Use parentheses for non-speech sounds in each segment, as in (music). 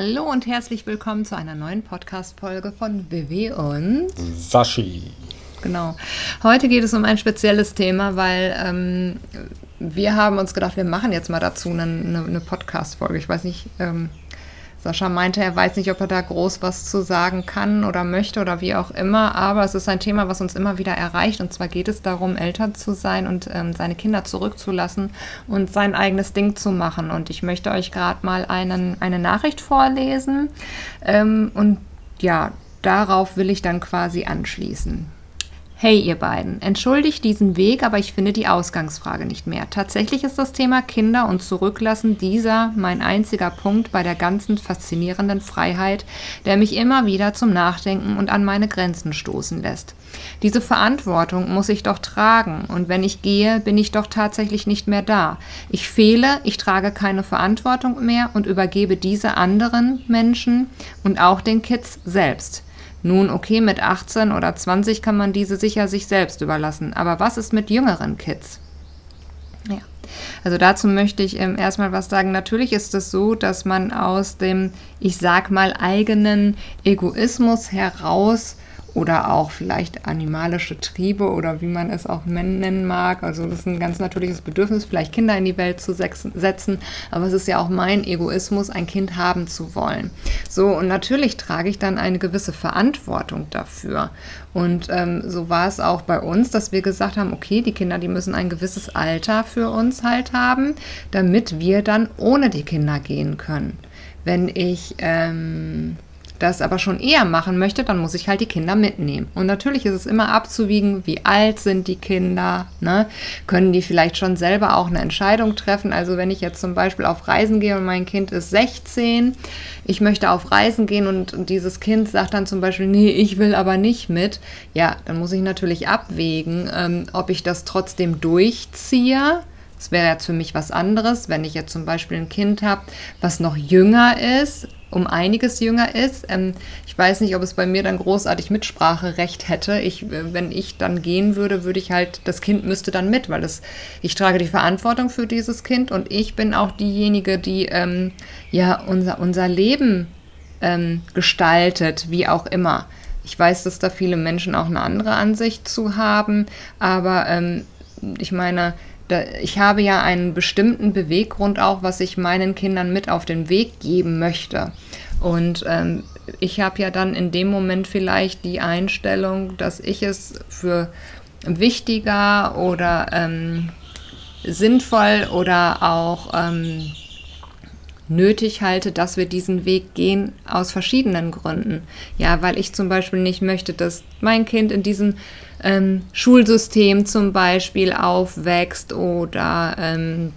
Hallo und herzlich willkommen zu einer neuen Podcast-Folge von Vivi und Sashi. Genau. Heute geht es um ein spezielles Thema, weil ähm, wir haben uns gedacht, wir machen jetzt mal dazu eine, eine, eine Podcast-Folge. Ich weiß nicht, ähm, Sascha meinte, er weiß nicht, ob er da groß was zu sagen kann oder möchte oder wie auch immer, aber es ist ein Thema, was uns immer wieder erreicht. Und zwar geht es darum, Eltern zu sein und ähm, seine Kinder zurückzulassen und sein eigenes Ding zu machen. Und ich möchte euch gerade mal einen, eine Nachricht vorlesen. Ähm, und ja, darauf will ich dann quasi anschließen. Hey ihr beiden, entschuldigt diesen Weg, aber ich finde die Ausgangsfrage nicht mehr. Tatsächlich ist das Thema Kinder und Zurücklassen dieser mein einziger Punkt bei der ganzen faszinierenden Freiheit, der mich immer wieder zum Nachdenken und an meine Grenzen stoßen lässt. Diese Verantwortung muss ich doch tragen, und wenn ich gehe, bin ich doch tatsächlich nicht mehr da. Ich fehle, ich trage keine Verantwortung mehr und übergebe diese anderen Menschen und auch den Kids selbst. Nun, okay, mit 18 oder 20 kann man diese sicher sich selbst überlassen. Aber was ist mit jüngeren Kids? Ja. Also dazu möchte ich ähm, erstmal was sagen. Natürlich ist es so, dass man aus dem, ich sag mal, eigenen Egoismus heraus oder auch vielleicht animalische Triebe oder wie man es auch nennen mag. Also das ist ein ganz natürliches Bedürfnis, vielleicht Kinder in die Welt zu setzen, aber es ist ja auch mein Egoismus, ein Kind haben zu wollen. So, und natürlich trage ich dann eine gewisse Verantwortung dafür. Und ähm, so war es auch bei uns, dass wir gesagt haben, okay, die Kinder, die müssen ein gewisses Alter für uns halt haben, damit wir dann ohne die Kinder gehen können. Wenn ich... Ähm, das aber schon eher machen möchte, dann muss ich halt die Kinder mitnehmen. Und natürlich ist es immer abzuwiegen, wie alt sind die Kinder, ne? können die vielleicht schon selber auch eine Entscheidung treffen. Also wenn ich jetzt zum Beispiel auf Reisen gehe und mein Kind ist 16, ich möchte auf Reisen gehen und, dieses Kind sagt dann zum Beispiel, nee, ich will aber nicht mit, ja, dann muss ich natürlich abwägen, ähm, ob ich das trotzdem durchziehe. Das wäre jetzt für mich was anderes, wenn ich jetzt zum Beispiel ein Kind habe, was noch jünger ist, um einiges jünger ist. Ähm, ich weiß nicht, ob es bei mir dann großartig Mitspracherecht hätte. Ich, äh, wenn ich dann gehen würde, würde ich halt, das Kind müsste dann mit, weil es, ich trage die Verantwortung für dieses Kind und ich bin auch diejenige, die ähm, ja unser, unser Leben ähm, gestaltet, wie auch immer. Ich weiß, dass da viele Menschen auch eine andere Ansicht zu haben, aber ähm, ich meine, ich habe ja einen bestimmten Beweggrund auch, was ich meinen Kindern mit auf den Weg geben möchte. Und ähm, ich habe ja dann in dem Moment vielleicht die Einstellung, dass ich es für wichtiger oder ähm, sinnvoll oder auch ähm, nötig halte, dass wir diesen Weg gehen aus verschiedenen Gründen. Ja, weil ich zum Beispiel nicht möchte, dass mein Kind in diesem ähm, Schulsystem zum Beispiel aufwächst oder ähm,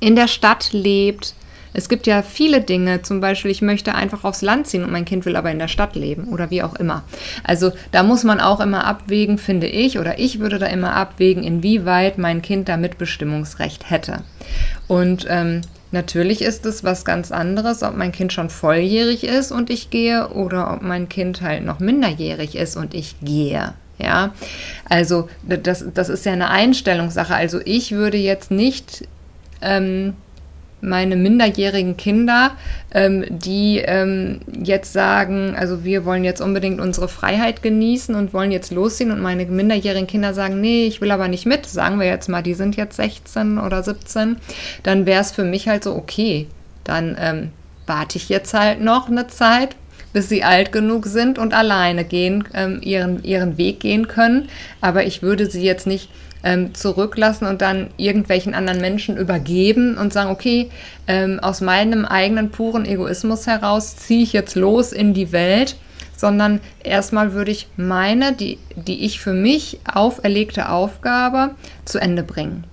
in der Stadt lebt. Es gibt ja viele Dinge, zum Beispiel, ich möchte einfach aufs Land ziehen und mein Kind will aber in der Stadt leben oder wie auch immer. Also da muss man auch immer abwägen, finde ich, oder ich würde da immer abwägen, inwieweit mein Kind da Mitbestimmungsrecht hätte. Und ähm, Natürlich ist es was ganz anderes, ob mein Kind schon volljährig ist und ich gehe oder ob mein Kind halt noch minderjährig ist und ich gehe. Ja, also das, das ist ja eine Einstellungssache. Also ich würde jetzt nicht ähm, meine minderjährigen Kinder, ähm, die ähm, jetzt sagen, also wir wollen jetzt unbedingt unsere Freiheit genießen und wollen jetzt losziehen und meine minderjährigen Kinder sagen, nee, ich will aber nicht mit, sagen wir jetzt mal, die sind jetzt 16 oder 17, dann wäre es für mich halt so, okay, dann ähm, warte ich jetzt halt noch eine Zeit, bis sie alt genug sind und alleine gehen, ähm, ihren, ihren Weg gehen können. Aber ich würde sie jetzt nicht ähm, zurücklassen und dann irgendwelchen anderen Menschen übergeben und sagen, okay, ähm, aus meinem eigenen puren Egoismus heraus ziehe ich jetzt los in die Welt, sondern erstmal würde ich meine, die, die ich für mich auferlegte Aufgabe zu Ende bringen.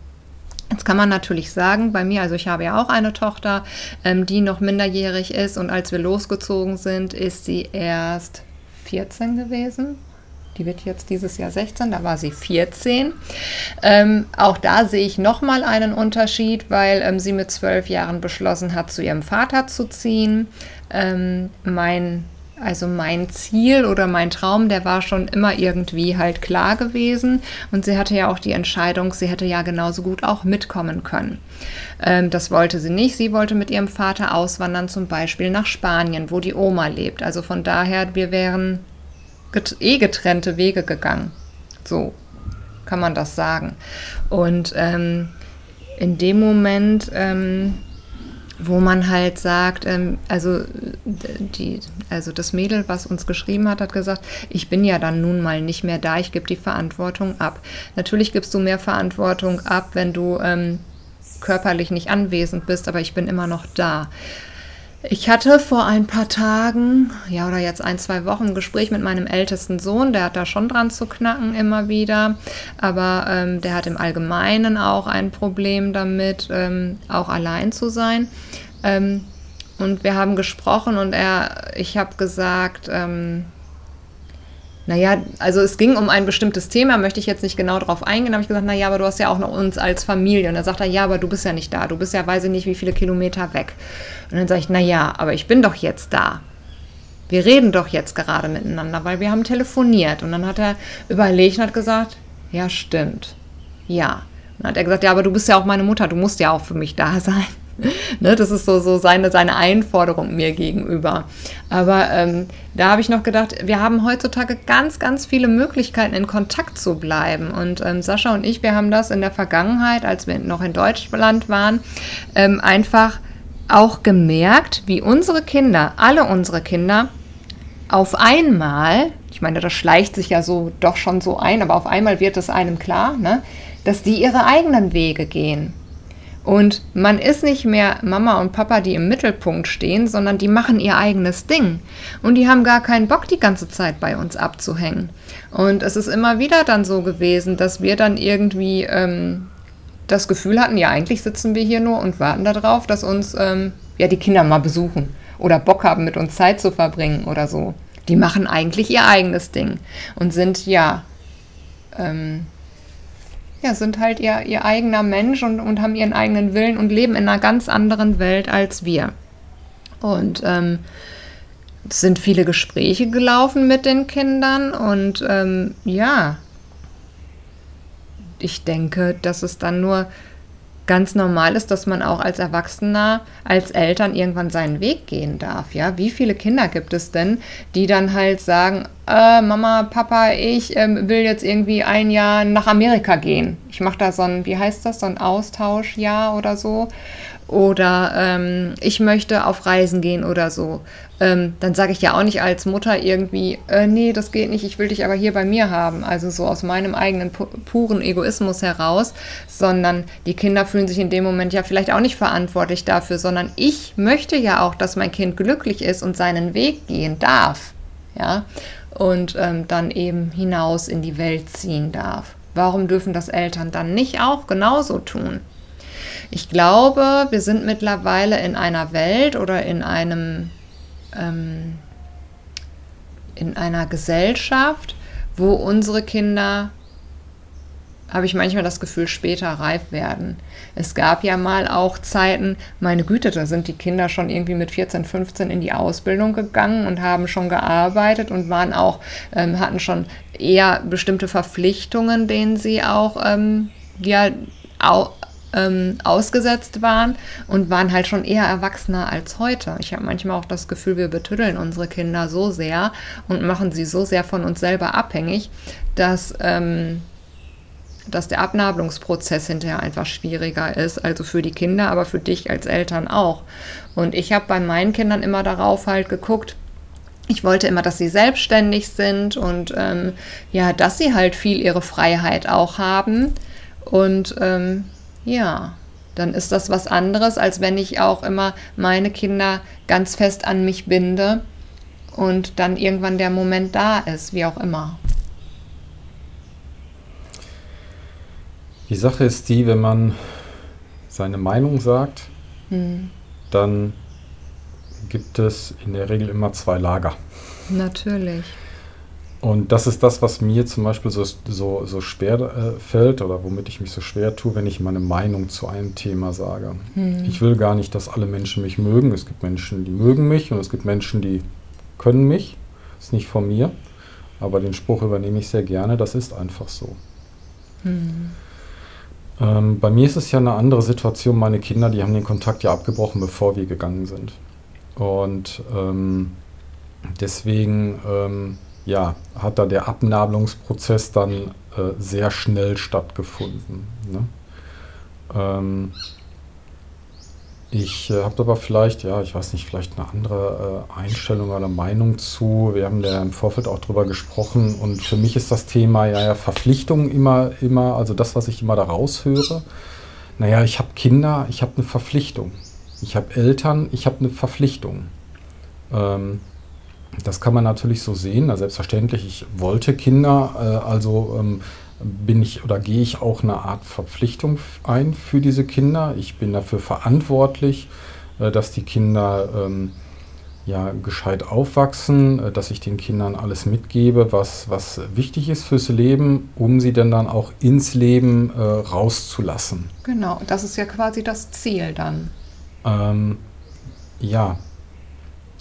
Jetzt kann man natürlich sagen, bei mir, also ich habe ja auch eine Tochter, ähm, die noch minderjährig ist und als wir losgezogen sind, ist sie erst 14 gewesen. Die wird jetzt dieses Jahr 16, da war sie 14. Ähm, auch da sehe ich nochmal einen Unterschied, weil ähm, sie mit zwölf Jahren beschlossen hat, zu ihrem Vater zu ziehen. Ähm, mein also mein Ziel oder mein Traum, der war schon immer irgendwie halt klar gewesen. Und sie hatte ja auch die Entscheidung, sie hätte ja genauso gut auch mitkommen können. Ähm, das wollte sie nicht. Sie wollte mit ihrem Vater auswandern, zum Beispiel nach Spanien, wo die Oma lebt. Also von daher, wir wären get eh getrennte Wege gegangen. So kann man das sagen. Und ähm, in dem Moment, ähm, wo man halt sagt, ähm, also, die, also das Mädel, was uns geschrieben hat, hat gesagt, ich bin ja dann nun mal nicht mehr da, ich gebe die Verantwortung ab. Natürlich gibst du mehr Verantwortung ab, wenn du ähm, körperlich nicht anwesend bist, aber ich bin immer noch da. Ich hatte vor ein paar Tagen, ja, oder jetzt ein, zwei Wochen ein Gespräch mit meinem ältesten Sohn. Der hat da schon dran zu knacken immer wieder. Aber ähm, der hat im Allgemeinen auch ein Problem damit, ähm, auch allein zu sein. Ähm, und wir haben gesprochen und er, ich habe gesagt, ähm, naja, also es ging um ein bestimmtes Thema, möchte ich jetzt nicht genau darauf eingehen, habe ich gesagt, naja, aber du hast ja auch noch uns als Familie. Und dann sagt er, ja, aber du bist ja nicht da, du bist ja, weiß ich nicht, wie viele Kilometer weg. Und dann sage ich, naja, aber ich bin doch jetzt da. Wir reden doch jetzt gerade miteinander, weil wir haben telefoniert. Und dann hat er überlegt und hat gesagt, ja, stimmt. Ja. Und dann hat er gesagt, ja, aber du bist ja auch meine Mutter, du musst ja auch für mich da (laughs) sein. Ne, das ist so, so seine, seine Einforderung mir gegenüber. Aber ähm, da habe ich noch gedacht, wir haben heutzutage ganz, ganz viele Möglichkeiten, in Kontakt zu bleiben. Und ähm, Sascha und ich, wir haben das in der Vergangenheit, als wir noch in Deutschland waren, ähm, einfach auch gemerkt, wie unsere Kinder, alle unsere Kinder, auf einmal, ich meine, das schleicht sich ja so doch schon so ein, aber auf einmal wird es einem klar, ne, dass die ihre eigenen Wege gehen. Und man ist nicht mehr Mama und Papa, die im Mittelpunkt stehen, sondern die machen ihr eigenes Ding. Und die haben gar keinen Bock, die ganze Zeit bei uns abzuhängen. Und es ist immer wieder dann so gewesen, dass wir dann irgendwie ähm, das Gefühl hatten, ja, eigentlich sitzen wir hier nur und warten darauf, dass uns ähm, ja die Kinder mal besuchen oder Bock haben, mit uns Zeit zu verbringen oder so. Die machen eigentlich ihr eigenes Ding und sind ja ähm, ja, sind halt ihr, ihr eigener Mensch und, und haben ihren eigenen Willen und leben in einer ganz anderen Welt als wir. Und ähm, es sind viele Gespräche gelaufen mit den Kindern und ähm, ja, ich denke, dass es dann nur ganz normal ist, dass man auch als Erwachsener, als Eltern irgendwann seinen Weg gehen darf. Ja, wie viele Kinder gibt es denn, die dann halt sagen, äh, Mama, Papa, ich äh, will jetzt irgendwie ein Jahr nach Amerika gehen. Ich mache da so ein, wie heißt das, so ein Austauschjahr oder so oder ähm, ich möchte auf Reisen gehen oder so, ähm, dann sage ich ja auch nicht als Mutter irgendwie, äh, nee, das geht nicht, ich will dich aber hier bei mir haben. Also so aus meinem eigenen pu puren Egoismus heraus, sondern die Kinder fühlen sich in dem Moment ja vielleicht auch nicht verantwortlich dafür, sondern ich möchte ja auch, dass mein Kind glücklich ist und seinen Weg gehen darf. Ja, und ähm, dann eben hinaus in die Welt ziehen darf. Warum dürfen das Eltern dann nicht auch genauso tun? Ich glaube, wir sind mittlerweile in einer Welt oder in einem ähm, in einer Gesellschaft, wo unsere Kinder habe ich manchmal das Gefühl, später reif werden. Es gab ja mal auch Zeiten, meine Güte, da sind die Kinder schon irgendwie mit 14, 15 in die Ausbildung gegangen und haben schon gearbeitet und waren auch, ähm, hatten schon eher bestimmte Verpflichtungen, denen sie auch ähm, ja, au ähm, ausgesetzt waren und waren halt schon eher erwachsener als heute. Ich habe manchmal auch das Gefühl, wir betüddeln unsere Kinder so sehr und machen sie so sehr von uns selber abhängig, dass, ähm, dass der Abnabelungsprozess hinterher einfach schwieriger ist. Also für die Kinder, aber für dich als Eltern auch. Und ich habe bei meinen Kindern immer darauf halt geguckt, ich wollte immer, dass sie selbstständig sind und ähm, ja, dass sie halt viel ihre Freiheit auch haben. Und ähm, ja, dann ist das was anderes, als wenn ich auch immer meine Kinder ganz fest an mich binde und dann irgendwann der Moment da ist, wie auch immer. Die Sache ist die, wenn man seine Meinung sagt, hm. dann gibt es in der Regel immer zwei Lager. Natürlich. Und das ist das, was mir zum Beispiel so, so, so schwer äh, fällt oder womit ich mich so schwer tue, wenn ich meine Meinung zu einem Thema sage. Hm. Ich will gar nicht, dass alle Menschen mich mögen. Es gibt Menschen, die mögen mich und es gibt Menschen, die können mich. ist nicht von mir, aber den Spruch übernehme ich sehr gerne, das ist einfach so. Mhm. Ähm, bei mir ist es ja eine andere Situation. Meine Kinder, die haben den Kontakt ja abgebrochen, bevor wir gegangen sind. Und ähm, deswegen ähm, ja, hat da der Abnabelungsprozess dann äh, sehr schnell stattgefunden. Ne? Ähm, ich äh, habe aber vielleicht, ja, ich weiß nicht, vielleicht eine andere äh, Einstellung oder Meinung zu. Wir haben ja im Vorfeld auch drüber gesprochen und für mich ist das Thema ja, ja Verpflichtung immer, immer, also das, was ich immer da raushöre. Naja, ich habe Kinder, ich habe eine Verpflichtung. Ich habe Eltern, ich habe eine Verpflichtung. Ähm, das kann man natürlich so sehen. Na, selbstverständlich, ich wollte Kinder, äh, also ähm, bin ich oder gehe ich auch eine Art Verpflichtung ein für diese Kinder. Ich bin dafür verantwortlich, äh, dass die Kinder ähm, ja, gescheit aufwachsen, äh, dass ich den Kindern alles mitgebe, was, was wichtig ist fürs Leben, um sie dann, dann auch ins Leben äh, rauszulassen. Genau, das ist ja quasi das Ziel dann. Ähm, ja,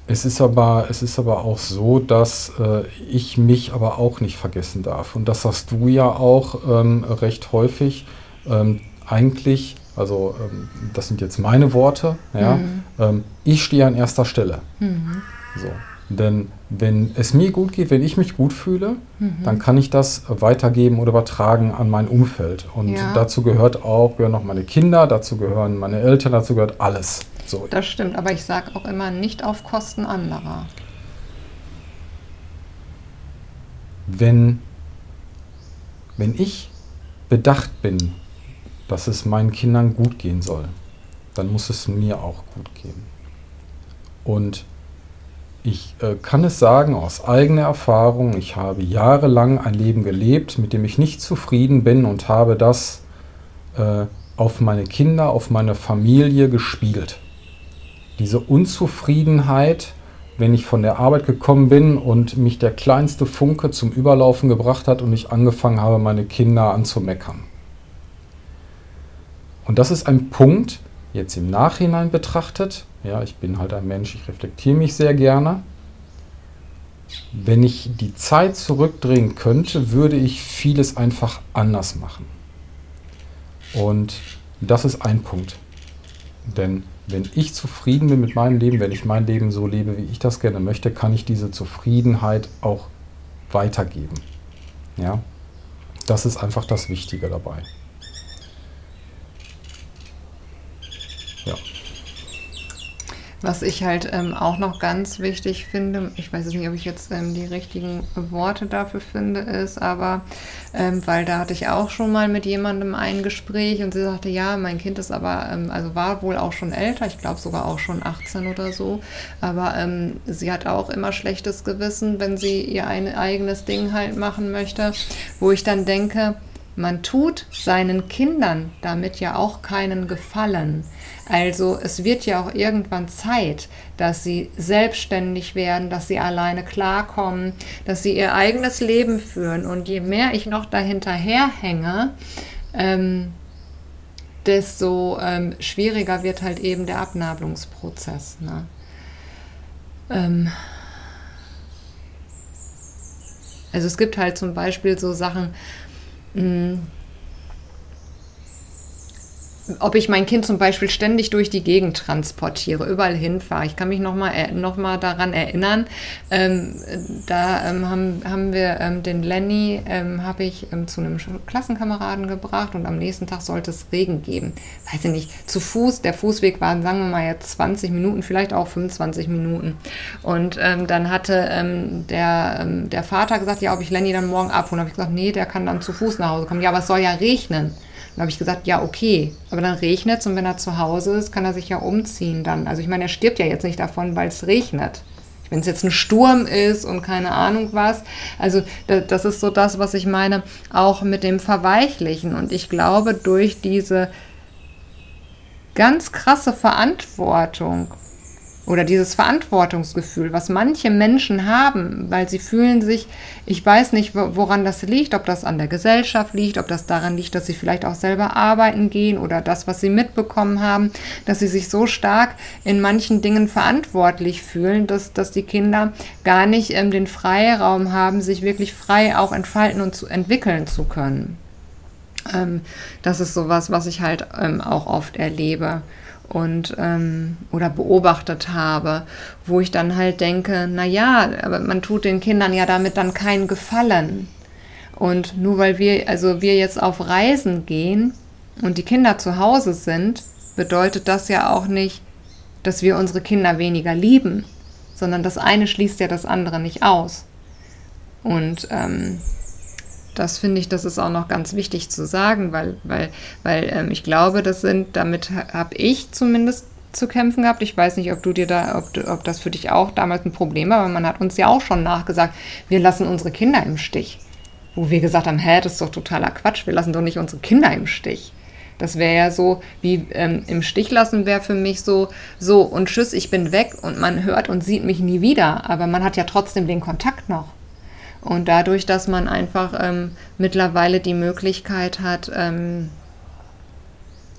es ist aber, es ist aber auch so, dass äh, ich mich aber auch nicht vergessen darf. Und das sagst du ja auch ähm, recht häufig. Ähm, eigentlich, also ähm, das sind jetzt meine Worte, ja, mhm. Ähm, ich stehe an erster Stelle. Mhm. So. Denn wenn es mir gut geht, wenn ich mich gut fühle, mhm. dann kann ich das weitergeben oder übertragen an mein Umfeld. Und ja. dazu gehört auch, gehören auch meine Kinder, dazu gehören meine Eltern, dazu gehört alles. So. Das stimmt, aber ich sage auch immer nicht auf Kosten anderer. Wenn, wenn ich bedacht bin, dass es meinen Kindern gut gehen soll, dann muss es mir auch gut gehen. Und ich äh, kann es sagen aus eigener Erfahrung, ich habe jahrelang ein Leben gelebt, mit dem ich nicht zufrieden bin und habe das äh, auf meine Kinder, auf meine Familie gespiegelt diese Unzufriedenheit, wenn ich von der Arbeit gekommen bin und mich der kleinste Funke zum Überlaufen gebracht hat und ich angefangen habe, meine Kinder anzumeckern. Und das ist ein Punkt, jetzt im Nachhinein betrachtet, ja, ich bin halt ein Mensch, ich reflektiere mich sehr gerne. Wenn ich die Zeit zurückdrehen könnte, würde ich vieles einfach anders machen. Und das ist ein Punkt. Denn wenn ich zufrieden bin mit meinem Leben, wenn ich mein Leben so lebe, wie ich das gerne möchte, kann ich diese Zufriedenheit auch weitergeben. Ja? Das ist einfach das Wichtige dabei. Was ich halt ähm, auch noch ganz wichtig finde, ich weiß nicht, ob ich jetzt ähm, die richtigen Worte dafür finde, ist, aber ähm, weil da hatte ich auch schon mal mit jemandem ein Gespräch und sie sagte, ja, mein Kind ist aber, ähm, also war wohl auch schon älter, ich glaube sogar auch schon 18 oder so, aber ähm, sie hat auch immer schlechtes Gewissen, wenn sie ihr ein eigenes Ding halt machen möchte, wo ich dann denke, man tut seinen Kindern damit ja auch keinen Gefallen. Also es wird ja auch irgendwann Zeit, dass sie selbstständig werden, dass sie alleine klarkommen, dass sie ihr eigenes Leben führen. Und je mehr ich noch dahinterher hänge, ähm, desto ähm, schwieriger wird halt eben der Abnabelungsprozess. Ne? Ähm, also es gibt halt zum Beispiel so Sachen, mh, hm, ob ich mein Kind zum Beispiel ständig durch die Gegend transportiere, überall hinfahre. Ich kann mich nochmal noch mal daran erinnern, ähm, da ähm, haben, haben wir ähm, den Lenny, ähm, habe ich ähm, zu einem Klassenkameraden gebracht und am nächsten Tag sollte es Regen geben. Weiß ich nicht, zu Fuß, der Fußweg war, sagen wir mal jetzt 20 Minuten, vielleicht auch 25 Minuten. Und ähm, dann hatte der, der Vater gesagt, ja, ob ich Lenny dann morgen abholen. habe ich gesagt, nee, der kann dann zu Fuß nach Hause kommen. Ja, aber es soll ja regnen. Dann habe ich gesagt, ja, okay, aber dann regnet es und wenn er zu Hause ist, kann er sich ja umziehen dann. Also ich meine, er stirbt ja jetzt nicht davon, weil es regnet. Wenn es jetzt ein Sturm ist und keine Ahnung was. Also das ist so das, was ich meine, auch mit dem Verweichlichen. Und ich glaube, durch diese ganz krasse Verantwortung oder dieses Verantwortungsgefühl, was manche Menschen haben, weil sie fühlen sich, ich weiß nicht, woran das liegt, ob das an der Gesellschaft liegt, ob das daran liegt, dass sie vielleicht auch selber arbeiten gehen oder das, was sie mitbekommen haben, dass sie sich so stark in manchen Dingen verantwortlich fühlen, dass, dass die Kinder gar nicht ähm, den Freiraum haben, sich wirklich frei auch entfalten und zu entwickeln zu können. Ähm, das ist sowas, was ich halt ähm, auch oft erlebe und ähm, oder beobachtet habe, wo ich dann halt denke, na ja, aber man tut den Kindern ja damit dann keinen Gefallen. Und nur weil wir, also wir jetzt auf Reisen gehen und die Kinder zu Hause sind, bedeutet das ja auch nicht, dass wir unsere Kinder weniger lieben, sondern das eine schließt ja das andere nicht aus. Und ähm, das finde ich, das ist auch noch ganz wichtig zu sagen, weil, weil, weil ähm, ich glaube, das sind, damit habe ich zumindest zu kämpfen gehabt. Ich weiß nicht, ob du dir da, ob, ob das für dich auch damals ein Problem war, aber man hat uns ja auch schon nachgesagt, wir lassen unsere Kinder im Stich. Wo wir gesagt haben, hä, das ist doch totaler Quatsch, wir lassen doch nicht unsere Kinder im Stich. Das wäre ja so, wie ähm, im Stich lassen wäre für mich so, so und tschüss, ich bin weg und man hört und sieht mich nie wieder, aber man hat ja trotzdem den Kontakt noch. Und dadurch, dass man einfach ähm, mittlerweile die Möglichkeit hat, ähm,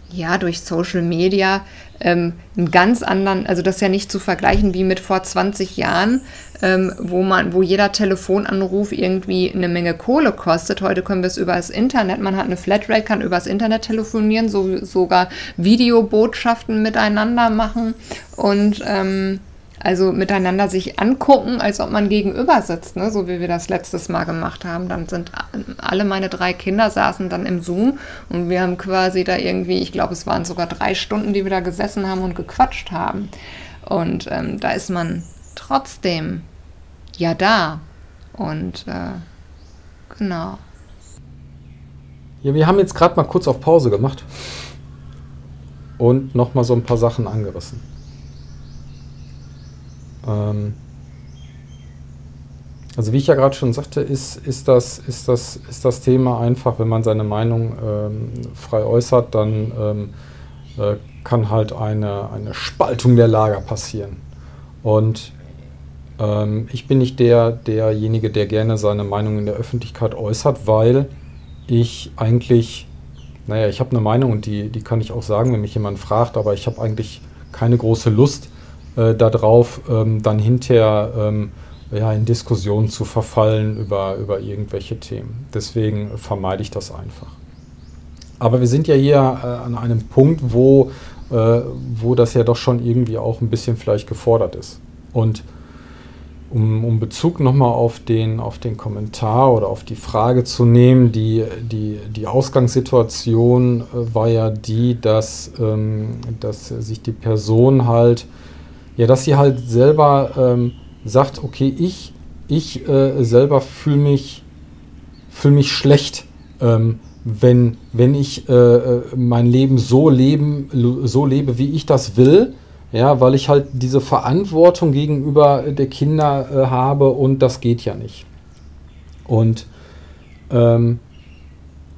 ja, durch Social Media ähm, einen ganz anderen, also das ist ja nicht zu vergleichen wie mit vor 20 Jahren, ähm, wo man, wo jeder Telefonanruf irgendwie eine Menge Kohle kostet. Heute können wir es über das Internet, man hat eine Flatrate, kann über das Internet telefonieren, so, sogar Videobotschaften miteinander machen und ähm, also miteinander sich angucken, als ob man gegenüber sitzt, ne? so wie wir das letztes Mal gemacht haben. Dann sind alle meine drei Kinder saßen dann im Zoom und wir haben quasi da irgendwie, ich glaube, es waren sogar drei Stunden, die wir da gesessen haben und gequatscht haben. Und ähm, da ist man trotzdem ja da. Und äh, genau. Ja, wir haben jetzt gerade mal kurz auf Pause gemacht und nochmal so ein paar Sachen angerissen. Ähm, also wie ich ja gerade schon sagte, ist, ist, das, ist, das, ist das Thema einfach, wenn man seine Meinung ähm, frei äußert, dann ähm, äh, kann halt eine, eine Spaltung der Lager passieren. Und ähm, ich bin nicht der, derjenige, der gerne seine Meinung in der Öffentlichkeit äußert, weil ich eigentlich, naja, ich habe eine Meinung und die, die kann ich auch sagen, wenn mich jemand fragt, aber ich habe eigentlich keine große Lust, äh, darauf, ähm, dann hinterher ähm, ja, in Diskussionen zu verfallen über, über irgendwelche Themen. Deswegen vermeide ich das einfach. Aber wir sind ja hier äh, an einem Punkt, wo, äh, wo das ja doch schon irgendwie auch ein bisschen vielleicht gefordert ist. Und um, um Bezug nochmal auf den, auf den Kommentar oder auf die Frage zu nehmen, die, die, die Ausgangssituation äh, war ja die, dass, ähm, dass sich die Person halt ja, dass sie halt selber ähm, sagt, okay, ich, ich äh, selber fühle mich, fühl mich schlecht, ähm, wenn, wenn ich äh, äh, mein Leben so, leben, so lebe, wie ich das will. Ja, weil ich halt diese Verantwortung gegenüber der Kinder äh, habe und das geht ja nicht. Und ähm,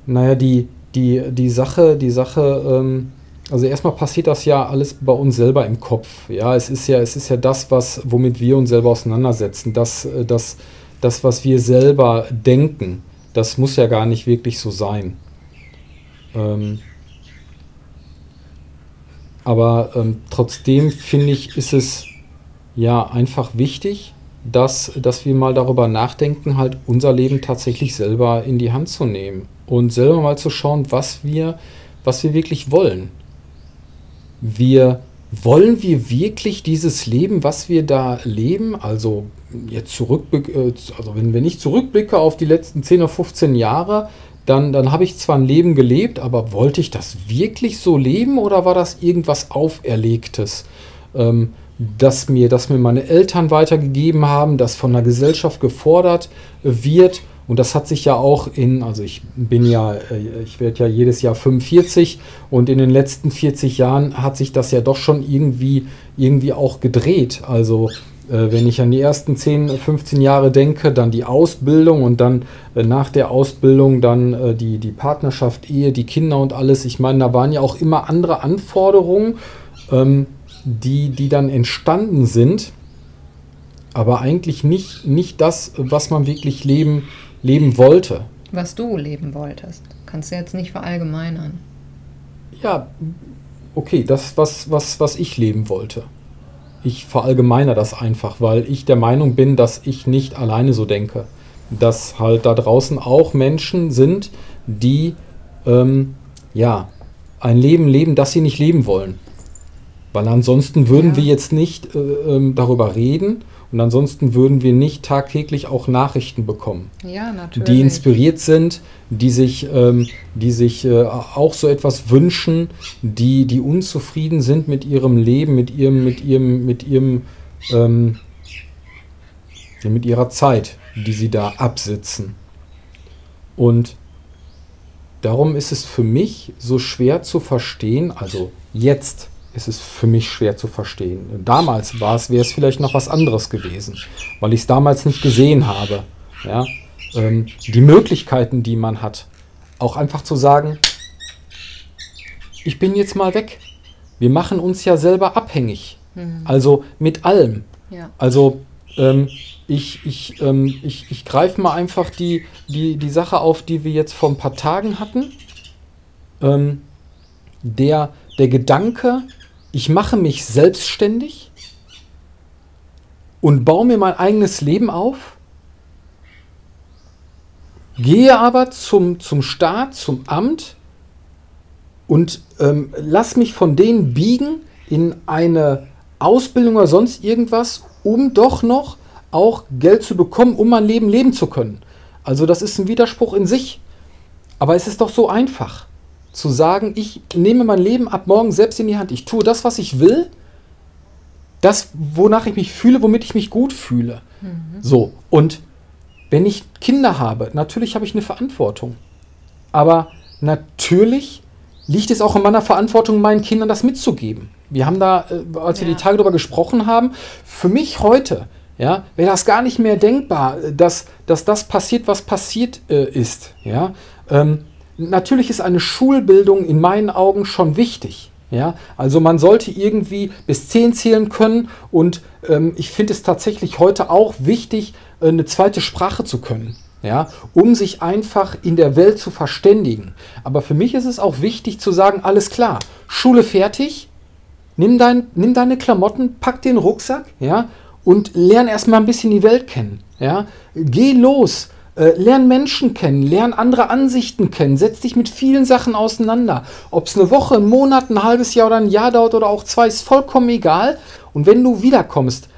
naja, die, die, die Sache, die Sache ähm, also erstmal passiert das ja alles bei uns selber im Kopf. Ja, es ist ja, es ist ja das, was, womit wir uns selber auseinandersetzen. Das, äh, das, das, was wir selber denken, das muss ja gar nicht wirklich so sein. Ähm, aber ähm, trotzdem finde ich, ist es ja einfach wichtig, dass, dass wir mal darüber nachdenken, halt unser Leben tatsächlich selber in die Hand zu nehmen und selber mal zu schauen, was wir, was wir wirklich wollen wir wollen wir wirklich dieses Leben, was wir da leben, also jetzt zurück, äh, also wenn, wenn ich zurückblicke auf die letzten 10 oder 15 Jahre, dann, dann habe ich zwar ein Leben gelebt, aber wollte ich das wirklich so leben oder war das irgendwas Auferlegtes, ähm, das, mir, das mir meine Eltern weitergegeben haben, das von der Gesellschaft gefordert wird und das hat sich ja auch in, also ich bin ja, äh, ich werde ja jedes Jahr 45 und in den letzten 40 Jahren hat sich das ja doch schon irgendwie, irgendwie auch gedreht. Also äh, wenn ich an die ersten 10, 15 Jahre denke, dann die Ausbildung und dann äh, nach der Ausbildung dann äh, die, die Partnerschaft, Ehe, die Kinder und alles. Ich meine, da waren ja auch immer andere Anforderungen. Ähm, die, die dann entstanden sind, aber eigentlich nicht, nicht das, was man wirklich leben, leben wollte. Was du leben wolltest. Kannst du jetzt nicht verallgemeinern. Ja, okay, das, was, was, was ich leben wollte. Ich verallgemeiner das einfach, weil ich der Meinung bin, dass ich nicht alleine so denke. Dass halt da draußen auch Menschen sind, die ähm, ja ein Leben leben, das sie nicht leben wollen. Weil ansonsten würden ja. wir jetzt nicht äh, ähm, darüber reden und ansonsten würden wir nicht tagtäglich auch Nachrichten bekommen, ja, natürlich. die inspiriert sind, die sich, ähm, die sich äh, auch so etwas wünschen, die, die unzufrieden sind mit ihrem Leben, mit ihrem, mit ihrem, mit ihrem, ähm, mit ihrer Zeit, die sie da absitzen. Und darum ist es für mich so schwer zu verstehen, also jetzt ist es für mich schwer zu verstehen. Damals war es, wäre es vielleicht noch was anderes gewesen, weil ich es damals nicht gesehen habe. Ja? Ähm, die Möglichkeiten, die man hat, auch einfach zu sagen, ich bin jetzt mal weg. Wir machen uns ja selber abhängig. Mhm. Also mit allem. Ja. Also ähm, ich, ich, ähm, ich, ich greife mal einfach die, die, die Sache auf, die wir jetzt vor ein paar Tagen hatten. Ähm, der, der Gedanke, ich mache mich selbstständig und baue mir mein eigenes Leben auf, gehe aber zum, zum Staat, zum Amt und ähm, lass mich von denen biegen in eine Ausbildung oder sonst irgendwas, um doch noch auch Geld zu bekommen, um mein Leben leben zu können. Also das ist ein Widerspruch in sich. Aber es ist doch so einfach zu sagen, ich nehme mein Leben ab morgen selbst in die Hand. Ich tue das, was ich will, das, wonach ich mich fühle, womit ich mich gut fühle. Mhm. So, und wenn ich Kinder habe, natürlich habe ich eine Verantwortung. Aber natürlich liegt es auch in meiner Verantwortung, meinen Kindern das mitzugeben. Wir haben da, äh, als wir ja. die Tage darüber gesprochen haben, für mich heute, ja, wäre das gar nicht mehr denkbar, dass, dass das passiert, was passiert äh, ist. Ja, ähm, natürlich ist eine Schulbildung in meinen Augen schon wichtig. Ja, also man sollte irgendwie bis 10 zählen können und ähm, ich finde es tatsächlich heute auch wichtig, äh, eine zweite Sprache zu können. Ja, um sich einfach in der Welt zu verständigen. Aber für mich ist es auch wichtig zu sagen, alles klar, Schule fertig, nimm, dein, nimm deine Klamotten, pack den Rucksack, ja, und lern erstmal ein bisschen die Welt kennen. Ja, geh los, lern Menschen kennen, lern andere Ansichten kennen, setz dich mit vielen Sachen auseinander. Ob es eine Woche, ein Monat, ein halbes Jahr oder ein Jahr dauert oder auch zwei, ist vollkommen egal. Und wenn du wiederkommst,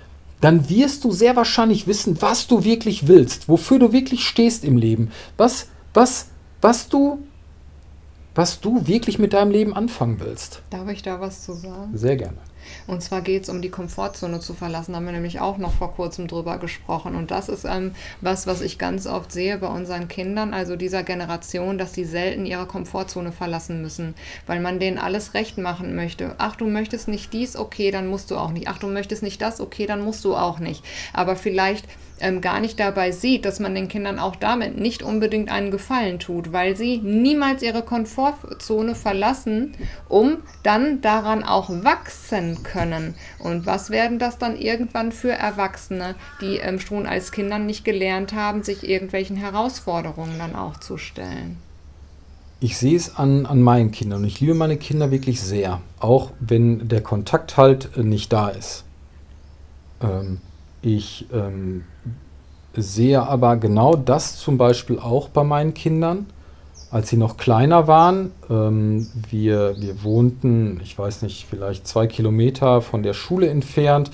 dann wirst du sehr wahrscheinlich wissen, was du wirklich willst, wofür du wirklich stehst im Leben, was, was, was du, was du wirklich mit deinem Leben anfangen willst. Darf ich da was zu sagen? Sehr gerne. Und zwar geht es um die Komfortzone zu verlassen. Da haben wir nämlich auch noch vor kurzem drüber gesprochen. Und das ist ähm, was, was ich ganz oft sehe bei unseren Kindern, also dieser Generation, dass sie selten ihre Komfortzone verlassen müssen, weil man denen alles recht machen möchte. Ach, du möchtest nicht dies, okay, dann musst du auch nicht. Ach, du möchtest nicht das, okay, dann musst du auch nicht. Aber vielleicht ähm, gar nicht dabei sieht, dass man den Kindern auch damit nicht unbedingt einen Gefallen tut, weil sie niemals ihre Komfortzone verlassen, um dann daran auch wachsen können. Und was werden das dann irgendwann für Erwachsene, die ähm, schon als Kindern nicht gelernt haben, sich irgendwelchen Herausforderungen dann auch zu stellen? Ich sehe es an, an meinen Kindern und ich liebe meine Kinder wirklich sehr, auch wenn der Kontakt halt äh, nicht da ist. Ähm, ich ähm, sehe aber genau das zum Beispiel auch bei meinen Kindern. Als sie noch kleiner waren, ähm, wir, wir wohnten, ich weiß nicht, vielleicht zwei Kilometer von der Schule entfernt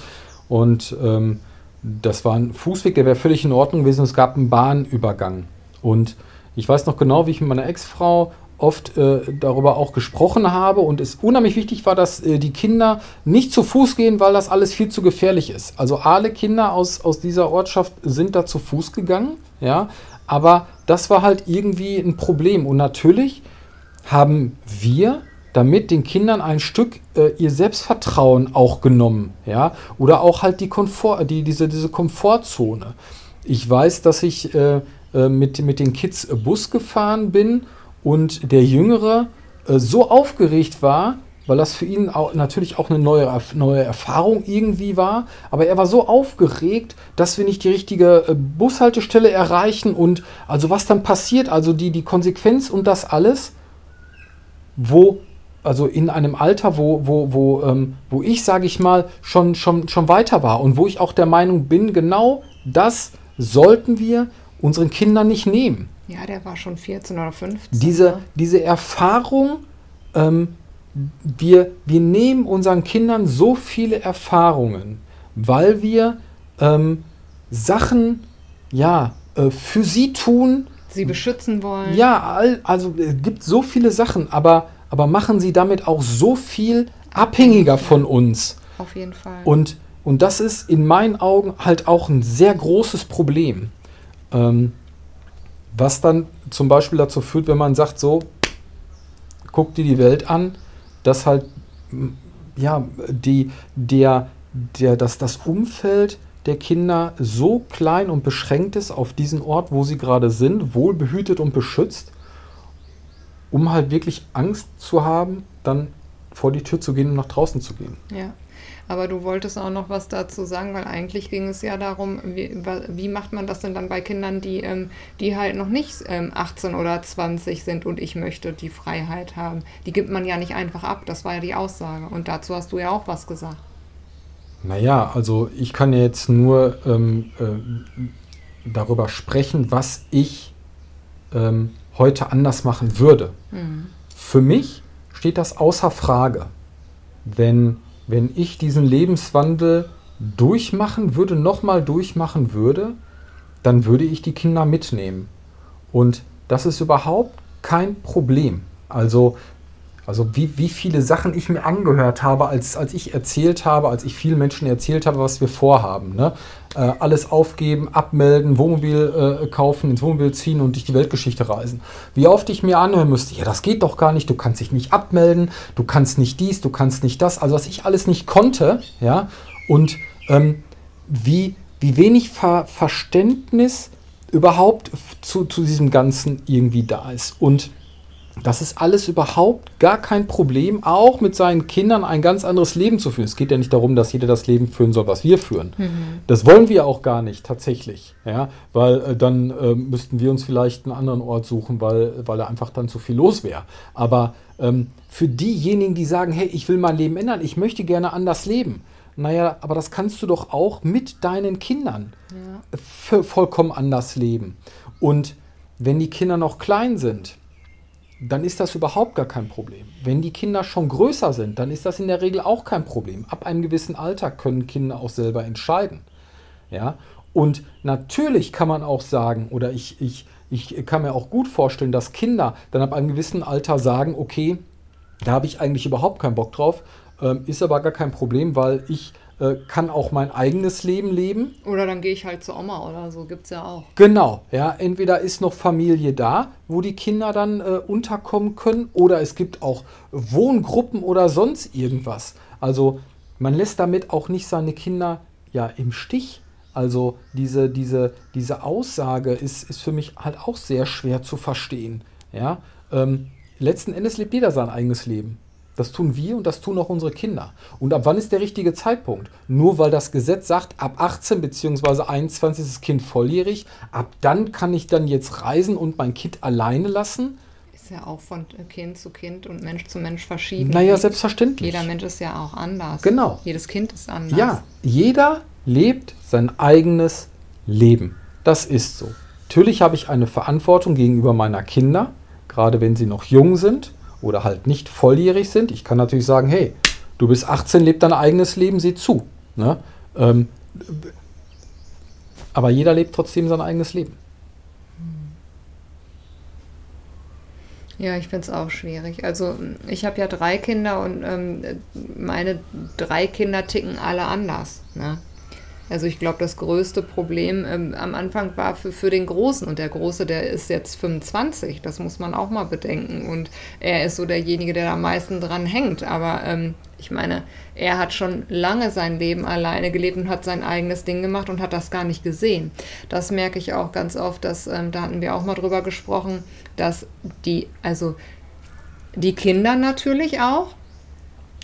und ähm, das war ein Fußweg, der wäre völlig in Ordnung gewesen. Es gab einen Bahnübergang. Und ich weiß noch genau, wie ich mit meiner Ex-Frau oft äh, darüber auch gesprochen habe und es unheimlich wichtig war, dass äh, die Kinder nicht zu Fuß gehen, weil das alles viel zu gefährlich ist. Also alle Kinder aus, aus dieser Ortschaft sind da zu Fuß gegangen, ja, aber das war halt irgendwie ein Problem und natürlich haben wir damit den Kindern ein Stück äh, ihr Selbstvertrauen auch genommen, ja, oder auch halt die Komfort, die, diese, diese Komfortzone. Ich weiß, dass ich äh, äh, mit, mit den Kids Bus gefahren bin und der Jüngere äh, so aufgeregt war, weil das für ihn auch, natürlich auch eine neue, neue Erfahrung irgendwie war. Aber er war so aufgeregt, dass wir nicht die richtige äh, Bushaltestelle erreichen und also was dann passiert, also die, die Konsequenz und das alles, wo, also in einem Alter, wo, wo, wo, ähm, wo ich, sage ich mal, schon, schon, schon weiter war und wo ich auch der Meinung bin, genau das sollten wir unseren Kindern nicht nehmen. Ja, der war schon 14 oder 15. Diese, ja. diese Erfahrung, ähm, wir, wir nehmen unseren Kindern so viele Erfahrungen, weil wir ähm, Sachen ja, äh, für sie tun. Sie beschützen wollen. Ja, all, also es gibt so viele Sachen, aber, aber machen sie damit auch so viel abhängiger von uns. Auf jeden Fall. Und, und das ist in meinen Augen halt auch ein sehr großes Problem. Ähm, was dann zum Beispiel dazu führt, wenn man sagt, so, guck dir die Welt an, dass halt ja, die, der, der, dass das Umfeld der Kinder so klein und beschränkt ist auf diesen Ort, wo sie gerade sind, wohlbehütet und beschützt, um halt wirklich Angst zu haben, dann vor die Tür zu gehen und nach draußen zu gehen. Ja. Aber du wolltest auch noch was dazu sagen, weil eigentlich ging es ja darum, wie, wie macht man das denn dann bei Kindern, die, ähm, die halt noch nicht ähm, 18 oder 20 sind und ich möchte die Freiheit haben. Die gibt man ja nicht einfach ab, das war ja die Aussage. Und dazu hast du ja auch was gesagt. Naja, also ich kann ja jetzt nur ähm, äh, darüber sprechen, was ich ähm, heute anders machen würde. Mhm. Für mich steht das außer Frage, wenn wenn ich diesen Lebenswandel durchmachen würde, nochmal durchmachen würde, dann würde ich die Kinder mitnehmen. Und das ist überhaupt kein Problem. Also also wie, wie viele Sachen ich mir angehört habe, als, als ich erzählt habe, als ich vielen Menschen erzählt habe, was wir vorhaben. Ne? Äh, alles aufgeben, abmelden, Wohnmobil äh, kaufen, ins Wohnmobil ziehen und durch die Weltgeschichte reisen. Wie oft ich mir anhören müsste, ja, das geht doch gar nicht, du kannst dich nicht abmelden, du kannst nicht dies, du kannst nicht das. Also was ich alles nicht konnte, ja, und ähm, wie, wie wenig Ver Verständnis überhaupt zu, zu diesem Ganzen irgendwie da ist. Und das ist alles überhaupt gar kein Problem, auch mit seinen Kindern ein ganz anderes Leben zu führen. Es geht ja nicht darum, dass jeder das Leben führen soll, was wir führen. Mhm. Das wollen wir auch gar nicht tatsächlich, ja, weil äh, dann äh, müssten wir uns vielleicht einen anderen Ort suchen, weil, weil da einfach dann zu viel los wäre. Aber ähm, für diejenigen, die sagen, hey, ich will mein Leben ändern, ich möchte gerne anders leben, naja, aber das kannst du doch auch mit deinen Kindern ja. vollkommen anders leben. Und wenn die Kinder noch klein sind, dann ist das überhaupt gar kein Problem. Wenn die Kinder schon größer sind, dann ist das in der Regel auch kein Problem. Ab einem gewissen Alter können Kinder auch selber entscheiden. Ja? Und natürlich kann man auch sagen, oder ich, ich, ich kann mir auch gut vorstellen, dass Kinder dann ab einem gewissen Alter sagen, okay, da habe ich eigentlich überhaupt keinen Bock drauf, ähm, ist aber gar kein Problem, weil ich äh, kann auch mein eigenes Leben leben. Oder dann gehe ich halt zur Oma oder so, gibt es ja auch. Genau, ja. Entweder ist noch Familie da, wo die Kinder dann äh, unterkommen können, oder es gibt auch Wohngruppen oder sonst irgendwas. Also man lässt damit auch nicht seine Kinder ja im Stich. Also diese, diese, diese Aussage ist, ist für mich halt auch sehr schwer zu verstehen. Ja? Ähm, letzten Endes lebt jeder sein eigenes Leben. Das tun wir und das tun auch unsere Kinder. Und ab wann ist der richtige Zeitpunkt? Nur weil das Gesetz sagt, ab 18 bzw. 21 ist das Kind volljährig, ab dann kann ich dann jetzt reisen und mein Kind alleine lassen? Ist ja auch von Kind zu Kind und Mensch zu Mensch verschieden. Naja, selbstverständlich. Jeder Mensch ist ja auch anders. Genau. Jedes Kind ist anders. Ja, jeder lebt sein eigenes Leben. Das ist so. Natürlich habe ich eine Verantwortung gegenüber meiner Kinder, gerade wenn sie noch jung sind oder halt nicht volljährig sind. Ich kann natürlich sagen, hey, du bist 18, leb dein eigenes Leben, sieh zu. Ne? Ähm, aber jeder lebt trotzdem sein eigenes Leben. Ja, ich finde es auch schwierig. Also ich habe ja drei Kinder und ähm, meine drei Kinder ticken alle anders. Ne? Also ich glaube, das größte Problem ähm, am Anfang war für, für den Großen. Und der Große, der ist jetzt 25. Das muss man auch mal bedenken. Und er ist so derjenige, der am meisten dran hängt. Aber ähm, ich meine, er hat schon lange sein Leben alleine gelebt und hat sein eigenes Ding gemacht und hat das gar nicht gesehen. Das merke ich auch ganz oft, dass, ähm, da hatten wir auch mal drüber gesprochen, dass die, also die Kinder natürlich auch,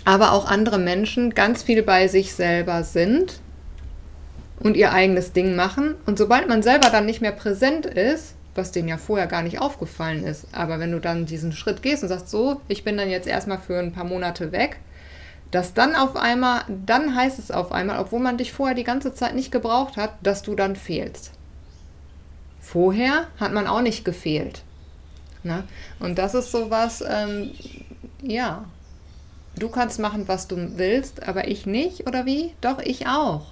aber auch andere Menschen ganz viel bei sich selber sind und ihr eigenes Ding machen. Und sobald man selber dann nicht mehr präsent ist, was denen ja vorher gar nicht aufgefallen ist, aber wenn du dann diesen Schritt gehst und sagst, so, ich bin dann jetzt erstmal für ein paar Monate weg, dass dann auf einmal, dann heißt es auf einmal, obwohl man dich vorher die ganze Zeit nicht gebraucht hat, dass du dann fehlst. Vorher hat man auch nicht gefehlt. Ne? Und das ist sowas, ähm, ja, du kannst machen, was du willst, aber ich nicht, oder wie? Doch, ich auch.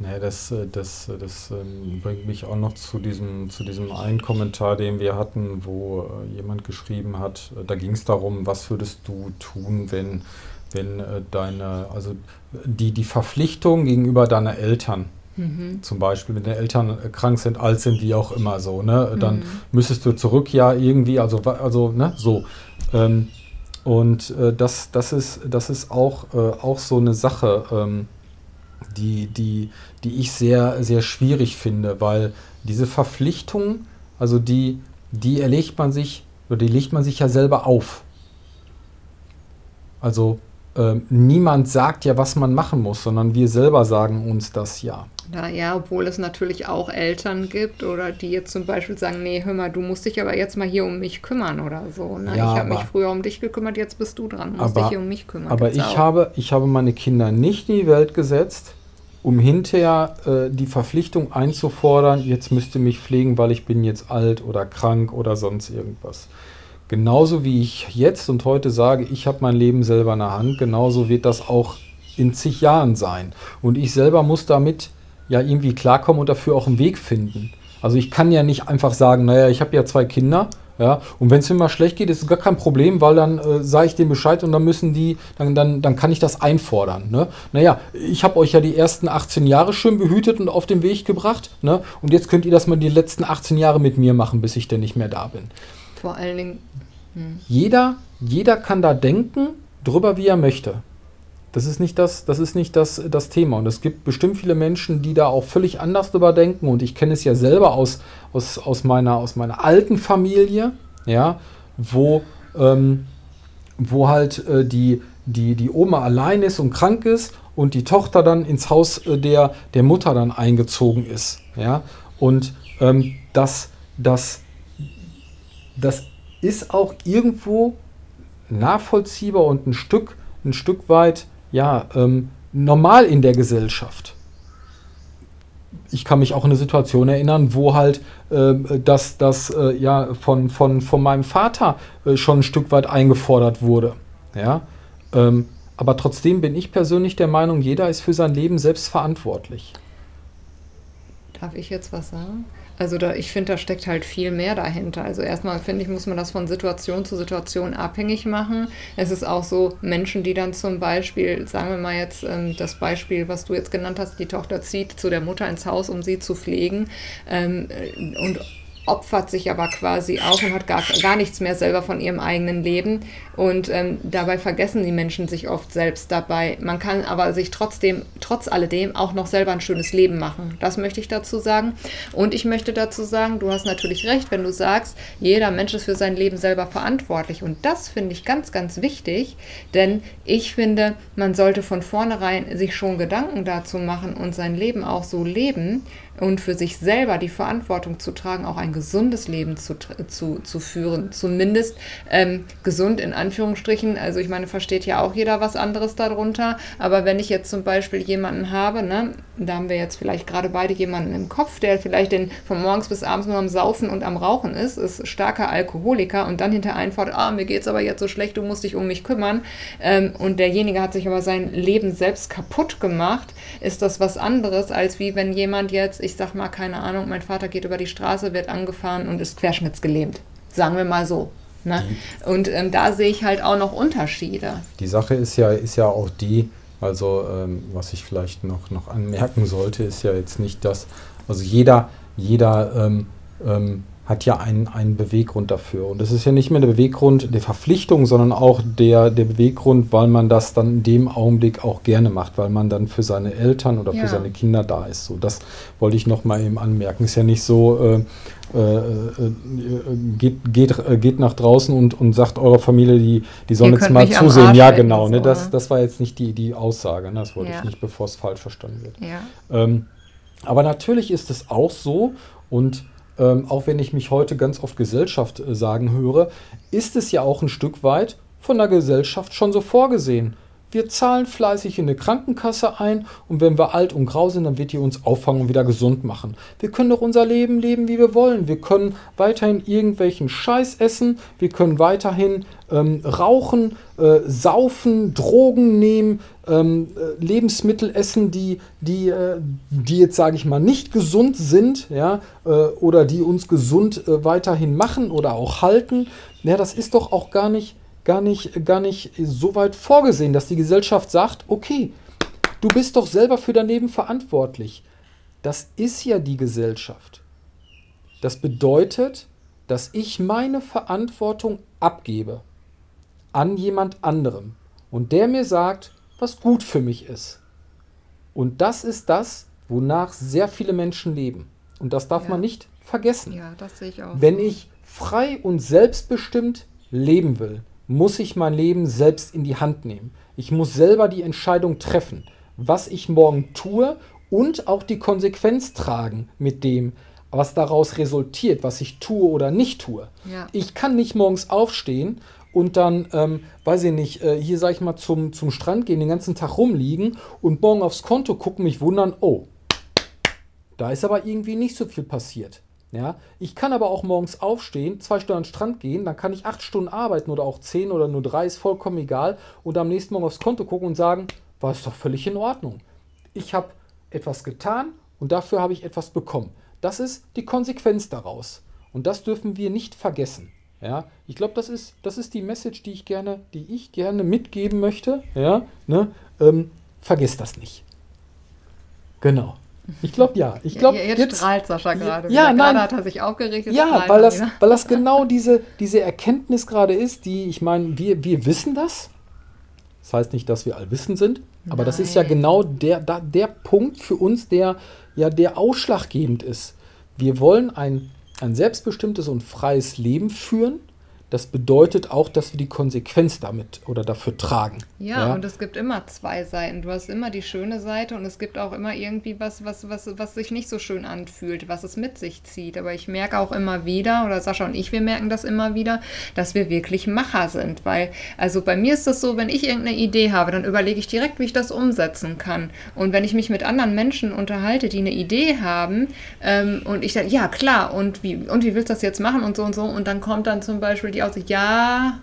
Naja, das, äh, das, das ähm, bringt mich auch noch zu diesem, zu diesem einen Kommentar, den wir hatten, wo äh, jemand geschrieben hat, äh, da ging es darum, was würdest du tun, wenn, wenn deine, also die, die Verpflichtung gegenüber deiner Eltern, mhm. zum Beispiel, wenn deine Eltern krank sind, alt sind, wie auch immer so, ne, dann mhm. müsstest du zurück ja irgendwie, also, also ne, so. Ähm, und äh, das, das, ist, das ist auch, äh, auch so eine Sache, ähm, die, die, die ich sehr, sehr schwierig finde, weil diese Verpflichtung, also die, die erlegt man sich, oder die legt man sich ja selber auf. Also ähm, niemand sagt ja, was man machen muss, sondern wir selber sagen uns das ja. Ja, ja, obwohl es natürlich auch Eltern gibt oder die jetzt zum Beispiel sagen, nee, hör mal, du musst dich aber jetzt mal hier um mich kümmern oder so. Ne? Ja, ich habe mich früher um dich gekümmert, jetzt bist du dran, musst aber, dich hier um mich kümmern. Aber ich habe, ich habe meine Kinder nicht in die Welt gesetzt, um hinterher äh, die Verpflichtung einzufordern, jetzt müsst ihr mich pflegen, weil ich bin jetzt alt oder krank oder sonst irgendwas. Genauso wie ich jetzt und heute sage, ich habe mein Leben selber in der Hand, genauso wird das auch in zig Jahren sein. Und ich selber muss damit ja irgendwie klarkommen und dafür auch einen Weg finden. Also ich kann ja nicht einfach sagen, naja, ich habe ja zwei Kinder, ja, und wenn es mir mal schlecht geht, ist es gar kein Problem, weil dann äh, sage ich dem Bescheid und dann müssen die, dann, dann, dann kann ich das einfordern. Ne? Naja, ich habe euch ja die ersten 18 Jahre schön behütet und auf den Weg gebracht, ne? Und jetzt könnt ihr das mal die letzten 18 Jahre mit mir machen, bis ich denn nicht mehr da bin. Vor allen Dingen. Hm. Jeder, jeder kann da denken, drüber wie er möchte. Das ist nicht das, das ist nicht das, das Thema. Und es gibt bestimmt viele Menschen, die da auch völlig anders drüber denken. Und ich kenne es ja selber aus, aus, aus, meiner, aus meiner alten Familie, ja, wo, ähm, wo halt äh, die, die, die Oma allein ist und krank ist und die Tochter dann ins Haus äh, der, der Mutter dann eingezogen ist. Ja? Und ähm, das, das, das ist auch irgendwo nachvollziehbar und ein Stück, ein Stück weit ja, ähm, normal in der Gesellschaft. Ich kann mich auch an eine Situation erinnern, wo halt äh, das, das äh, ja, von, von, von meinem Vater äh, schon ein Stück weit eingefordert wurde. Ja? Ähm, aber trotzdem bin ich persönlich der Meinung, jeder ist für sein Leben selbst verantwortlich. Darf ich jetzt was sagen? Also da, ich finde, da steckt halt viel mehr dahinter. Also erstmal finde ich, muss man das von Situation zu Situation abhängig machen. Es ist auch so Menschen, die dann zum Beispiel, sagen wir mal jetzt ähm, das Beispiel, was du jetzt genannt hast, die Tochter zieht zu der Mutter ins Haus, um sie zu pflegen ähm, und opfert sich aber quasi auch und hat gar, gar nichts mehr selber von ihrem eigenen Leben. Und ähm, dabei vergessen die Menschen sich oft selbst dabei. Man kann aber sich trotzdem, trotz alledem, auch noch selber ein schönes Leben machen. Das möchte ich dazu sagen. Und ich möchte dazu sagen, du hast natürlich recht, wenn du sagst, jeder Mensch ist für sein Leben selber verantwortlich. Und das finde ich ganz, ganz wichtig, denn ich finde, man sollte von vornherein sich schon Gedanken dazu machen und sein Leben auch so leben und für sich selber die Verantwortung zu tragen, auch ein gesundes Leben zu, zu, zu führen. Zumindest ähm, gesund in Anführungsstrichen. Also ich meine, versteht ja auch jeder was anderes darunter. Aber wenn ich jetzt zum Beispiel jemanden habe, ne, da haben wir jetzt vielleicht gerade beide jemanden im Kopf, der vielleicht den von morgens bis abends nur am Saufen und am Rauchen ist, ist starker Alkoholiker und dann hinter einfordert, ah, mir geht's aber jetzt so schlecht, du musst dich um mich kümmern. Ähm, und derjenige hat sich aber sein Leben selbst kaputt gemacht, ist das was anderes, als wie wenn jemand jetzt, ich sag mal, keine Ahnung, mein Vater geht über die Straße, wird angefahren und ist querschnittsgelähmt. Sagen wir mal so. Ne? Und ähm, da sehe ich halt auch noch Unterschiede. Die Sache ist ja, ist ja auch die, also ähm, was ich vielleicht noch, noch anmerken sollte, ist ja jetzt nicht, dass, also jeder, jeder ähm, ähm hat ja einen, einen Beweggrund dafür. Und das ist ja nicht mehr der Beweggrund der Verpflichtung, sondern auch der, der Beweggrund, weil man das dann in dem Augenblick auch gerne macht, weil man dann für seine Eltern oder ja. für seine Kinder da ist. So, das wollte ich noch mal eben anmerken. Ist ja nicht so, äh, äh, äh geht, geht, äh, geht nach draußen und, und sagt eurer Familie, die, die sollen jetzt mal zusehen. Ja, genau. Ne, das, das war jetzt nicht die, die Aussage. Ne, das wollte ja. ich nicht, bevor es falsch verstanden wird. Ja. Ähm, aber natürlich ist es auch so, und ähm, auch wenn ich mich heute ganz oft Gesellschaft äh, sagen höre, ist es ja auch ein Stück weit von der Gesellschaft schon so vorgesehen. Wir zahlen fleißig in eine Krankenkasse ein und wenn wir alt und grau sind, dann wird die uns auffangen und wieder gesund machen. Wir können doch unser Leben leben, wie wir wollen. Wir können weiterhin irgendwelchen Scheiß essen, wir können weiterhin ähm, rauchen, äh, saufen, Drogen nehmen, ähm, äh, Lebensmittel essen, die, die, äh, die jetzt, sage ich mal, nicht gesund sind ja, äh, oder die uns gesund äh, weiterhin machen oder auch halten. Ja, das ist doch auch gar nicht gar nicht, gar nicht so weit vorgesehen, dass die Gesellschaft sagt, okay, du bist doch selber für dein Leben verantwortlich. Das ist ja die Gesellschaft. Das bedeutet, dass ich meine Verantwortung abgebe an jemand anderem und der mir sagt, was gut für mich ist. Und das ist das, wonach sehr viele Menschen leben. Und das darf ja. man nicht vergessen. Ja, das sehe ich auch. Wenn ich frei und selbstbestimmt leben will, muss ich mein Leben selbst in die Hand nehmen. Ich muss selber die Entscheidung treffen, was ich morgen tue und auch die Konsequenz tragen mit dem, was daraus resultiert, was ich tue oder nicht tue. Ja. Ich kann nicht morgens aufstehen und dann, ähm, weiß ich nicht, äh, hier sag ich mal zum, zum Strand gehen, den ganzen Tag rumliegen und morgen aufs Konto gucken, mich wundern, oh, da ist aber irgendwie nicht so viel passiert. Ja, ich kann aber auch morgens aufstehen, zwei Stunden an den Strand gehen, dann kann ich acht Stunden arbeiten oder auch zehn oder nur drei, ist vollkommen egal. Und am nächsten Morgen aufs Konto gucken und sagen, war es doch völlig in Ordnung. Ich habe etwas getan und dafür habe ich etwas bekommen. Das ist die Konsequenz daraus. Und das dürfen wir nicht vergessen. Ja, ich glaube, das ist, das ist die Message, die ich gerne, die ich gerne mitgeben möchte. Ja, ne? Ähm, vergesst das nicht. Genau. Ich glaube ja. Ich glaub, ja, jetzt, jetzt strahlt Sascha gerade. Ja, nein. Gerade hat er sich aufgeregt. Ja, weil das, weil das genau diese, diese Erkenntnis gerade ist, die, ich meine, wir, wir wissen das. Das heißt nicht, dass wir allwissend sind, aber nein. das ist ja genau der, der, der Punkt für uns, der ja der ausschlaggebend ist. Wir wollen ein, ein selbstbestimmtes und freies Leben führen das bedeutet auch, dass wir die Konsequenz damit oder dafür tragen. Ja, ja, und es gibt immer zwei Seiten. Du hast immer die schöne Seite und es gibt auch immer irgendwie was, was, was, was sich nicht so schön anfühlt, was es mit sich zieht. Aber ich merke auch immer wieder, oder Sascha und ich, wir merken das immer wieder, dass wir wirklich Macher sind. Weil, also bei mir ist das so, wenn ich irgendeine Idee habe, dann überlege ich direkt, wie ich das umsetzen kann. Und wenn ich mich mit anderen Menschen unterhalte, die eine Idee haben, ähm, und ich sage, ja klar, und wie, und wie willst du das jetzt machen und so und so, und dann kommt dann zum Beispiel die die Aussicht, ja,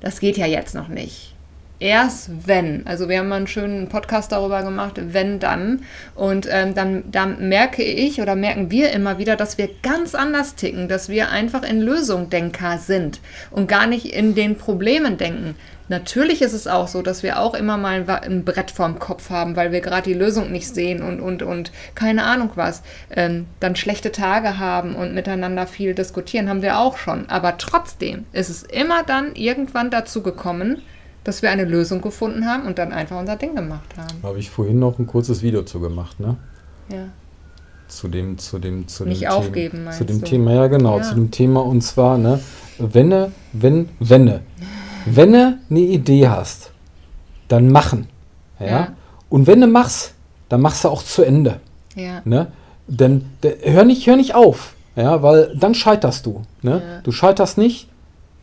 das geht ja jetzt noch nicht. Erst wenn, also wir haben mal einen schönen Podcast darüber gemacht, wenn dann. Und ähm, dann, dann merke ich oder merken wir immer wieder, dass wir ganz anders ticken, dass wir einfach in Lösungdenker sind und gar nicht in den Problemen denken. Natürlich ist es auch so, dass wir auch immer mal ein Brett vorm Kopf haben, weil wir gerade die Lösung nicht sehen und, und, und keine Ahnung was. Ähm, dann schlechte Tage haben und miteinander viel diskutieren, haben wir auch schon. Aber trotzdem ist es immer dann irgendwann dazu gekommen, dass wir eine Lösung gefunden haben und dann einfach unser Ding gemacht haben. Da habe ich vorhin noch ein kurzes Video zu gemacht, ne? Ja. Zu dem, zu dem, zu Nicht dem aufgeben, Thema. meinst Zu dem du? Thema, ja genau, ja. zu dem Thema und zwar, ne? Wenne, wenn, wenne. Wenn du eine Idee hast, dann machen. Ja? ja. Und wenn du machst, dann machst du auch zu Ende. Ja. Ne? Denn hör nicht, hör nicht auf, ja, weil dann scheiterst du. Ne? Ja. Du scheiterst nicht,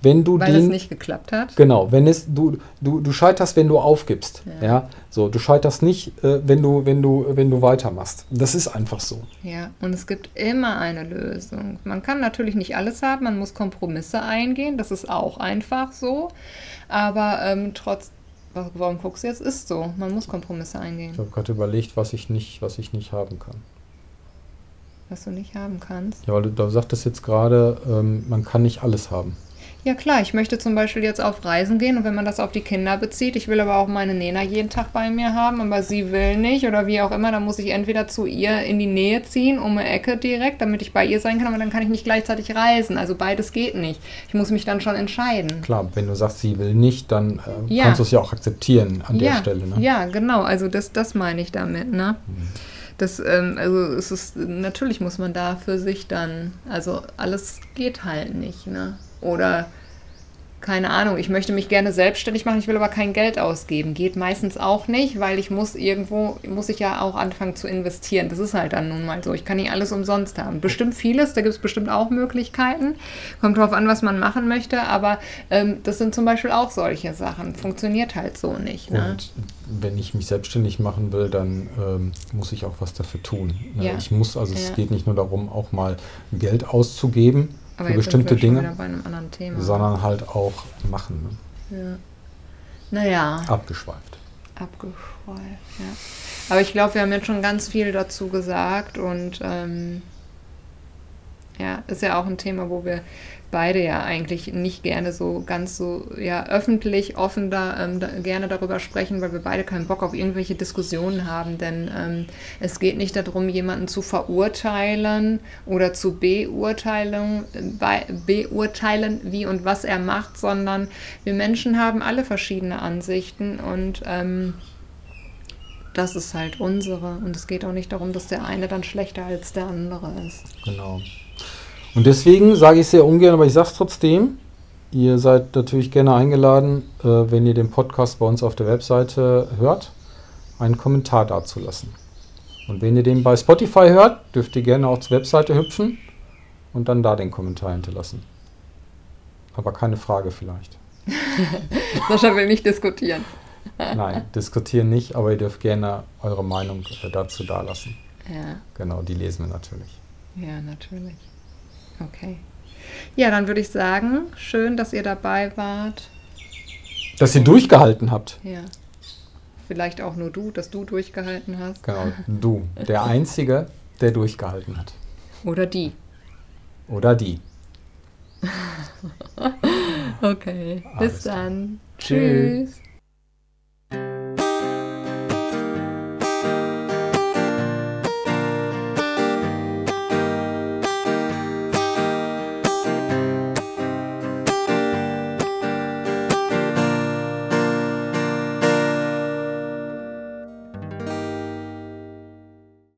wenn du Weil den, es nicht geklappt hat? Genau, wenn es du du du scheiterst, wenn du aufgibst, ja. ja? So, du scheiterst nicht, äh, wenn du wenn du wenn du weitermachst. Das ist einfach so. Ja, und es gibt immer eine Lösung. Man kann natürlich nicht alles haben, man muss Kompromisse eingehen, das ist auch einfach so, aber ähm, trotz warum guckst du jetzt ist so, man muss Kompromisse eingehen. Ich habe gerade überlegt, was ich nicht was ich nicht haben kann. Was du nicht haben kannst? Ja, weil du, du sagtest jetzt gerade, ähm, man kann nicht alles haben. Ja klar, ich möchte zum Beispiel jetzt auf Reisen gehen und wenn man das auf die Kinder bezieht, ich will aber auch meine Nena jeden Tag bei mir haben, aber sie will nicht oder wie auch immer, dann muss ich entweder zu ihr in die Nähe ziehen, um eine Ecke direkt, damit ich bei ihr sein kann, aber dann kann ich nicht gleichzeitig reisen. Also beides geht nicht. Ich muss mich dann schon entscheiden. Klar, wenn du sagst, sie will nicht, dann äh, ja. kannst du es ja auch akzeptieren an der ja. Stelle. Ne? Ja, genau, also das, das meine ich damit, ne? Mhm. Das, ähm, also es ist, natürlich muss man da für sich dann, also alles geht halt nicht, ne? Oder keine Ahnung, ich möchte mich gerne selbstständig machen, ich will aber kein Geld ausgeben. Geht meistens auch nicht, weil ich muss irgendwo, muss ich ja auch anfangen zu investieren. Das ist halt dann nun mal so. Ich kann nicht alles umsonst haben. Bestimmt vieles, da gibt es bestimmt auch Möglichkeiten. Kommt drauf an, was man machen möchte, aber ähm, das sind zum Beispiel auch solche Sachen. Funktioniert halt so nicht. Ne? Und wenn ich mich selbstständig machen will, dann ähm, muss ich auch was dafür tun. Ne? Ja. Ich muss, also ja. es geht nicht nur darum, auch mal Geld auszugeben aber für bestimmte Dinge, sondern halt auch machen. Ne? Ja. Naja. Abgeschweift. Abgeschweift, ja. Aber ich glaube, wir haben jetzt schon ganz viel dazu gesagt und ähm, ja, ist ja auch ein Thema, wo wir beide ja eigentlich nicht gerne so ganz so ja öffentlich offen da, ähm, da, gerne darüber sprechen, weil wir beide keinen Bock auf irgendwelche Diskussionen haben, denn ähm, es geht nicht darum, jemanden zu verurteilen oder zu beurteilen, beurteilen, wie und was er macht, sondern wir Menschen haben alle verschiedene Ansichten und ähm, das ist halt unsere. Und es geht auch nicht darum, dass der eine dann schlechter als der andere ist. Genau. Und deswegen sage ich sehr ungern, aber ich sage es trotzdem. Ihr seid natürlich gerne eingeladen, äh, wenn ihr den Podcast bei uns auf der Webseite hört, einen Kommentar dazulassen. Und wenn ihr den bei Spotify hört, dürft ihr gerne auch zur Webseite hüpfen und dann da den Kommentar hinterlassen. Aber keine Frage vielleicht. (laughs) Sascha will nicht diskutieren. (laughs) Nein, diskutieren nicht, aber ihr dürft gerne eure Meinung dazu dalassen. Ja. Genau, die lesen wir natürlich. Ja, natürlich. Okay. Ja, dann würde ich sagen, schön, dass ihr dabei wart. Dass ihr durchgehalten habt. Ja. Vielleicht auch nur du, dass du durchgehalten hast. Genau, du. Der Einzige, der durchgehalten hat. Oder die. Oder die. (laughs) okay, bis Alles dann. Tschüss.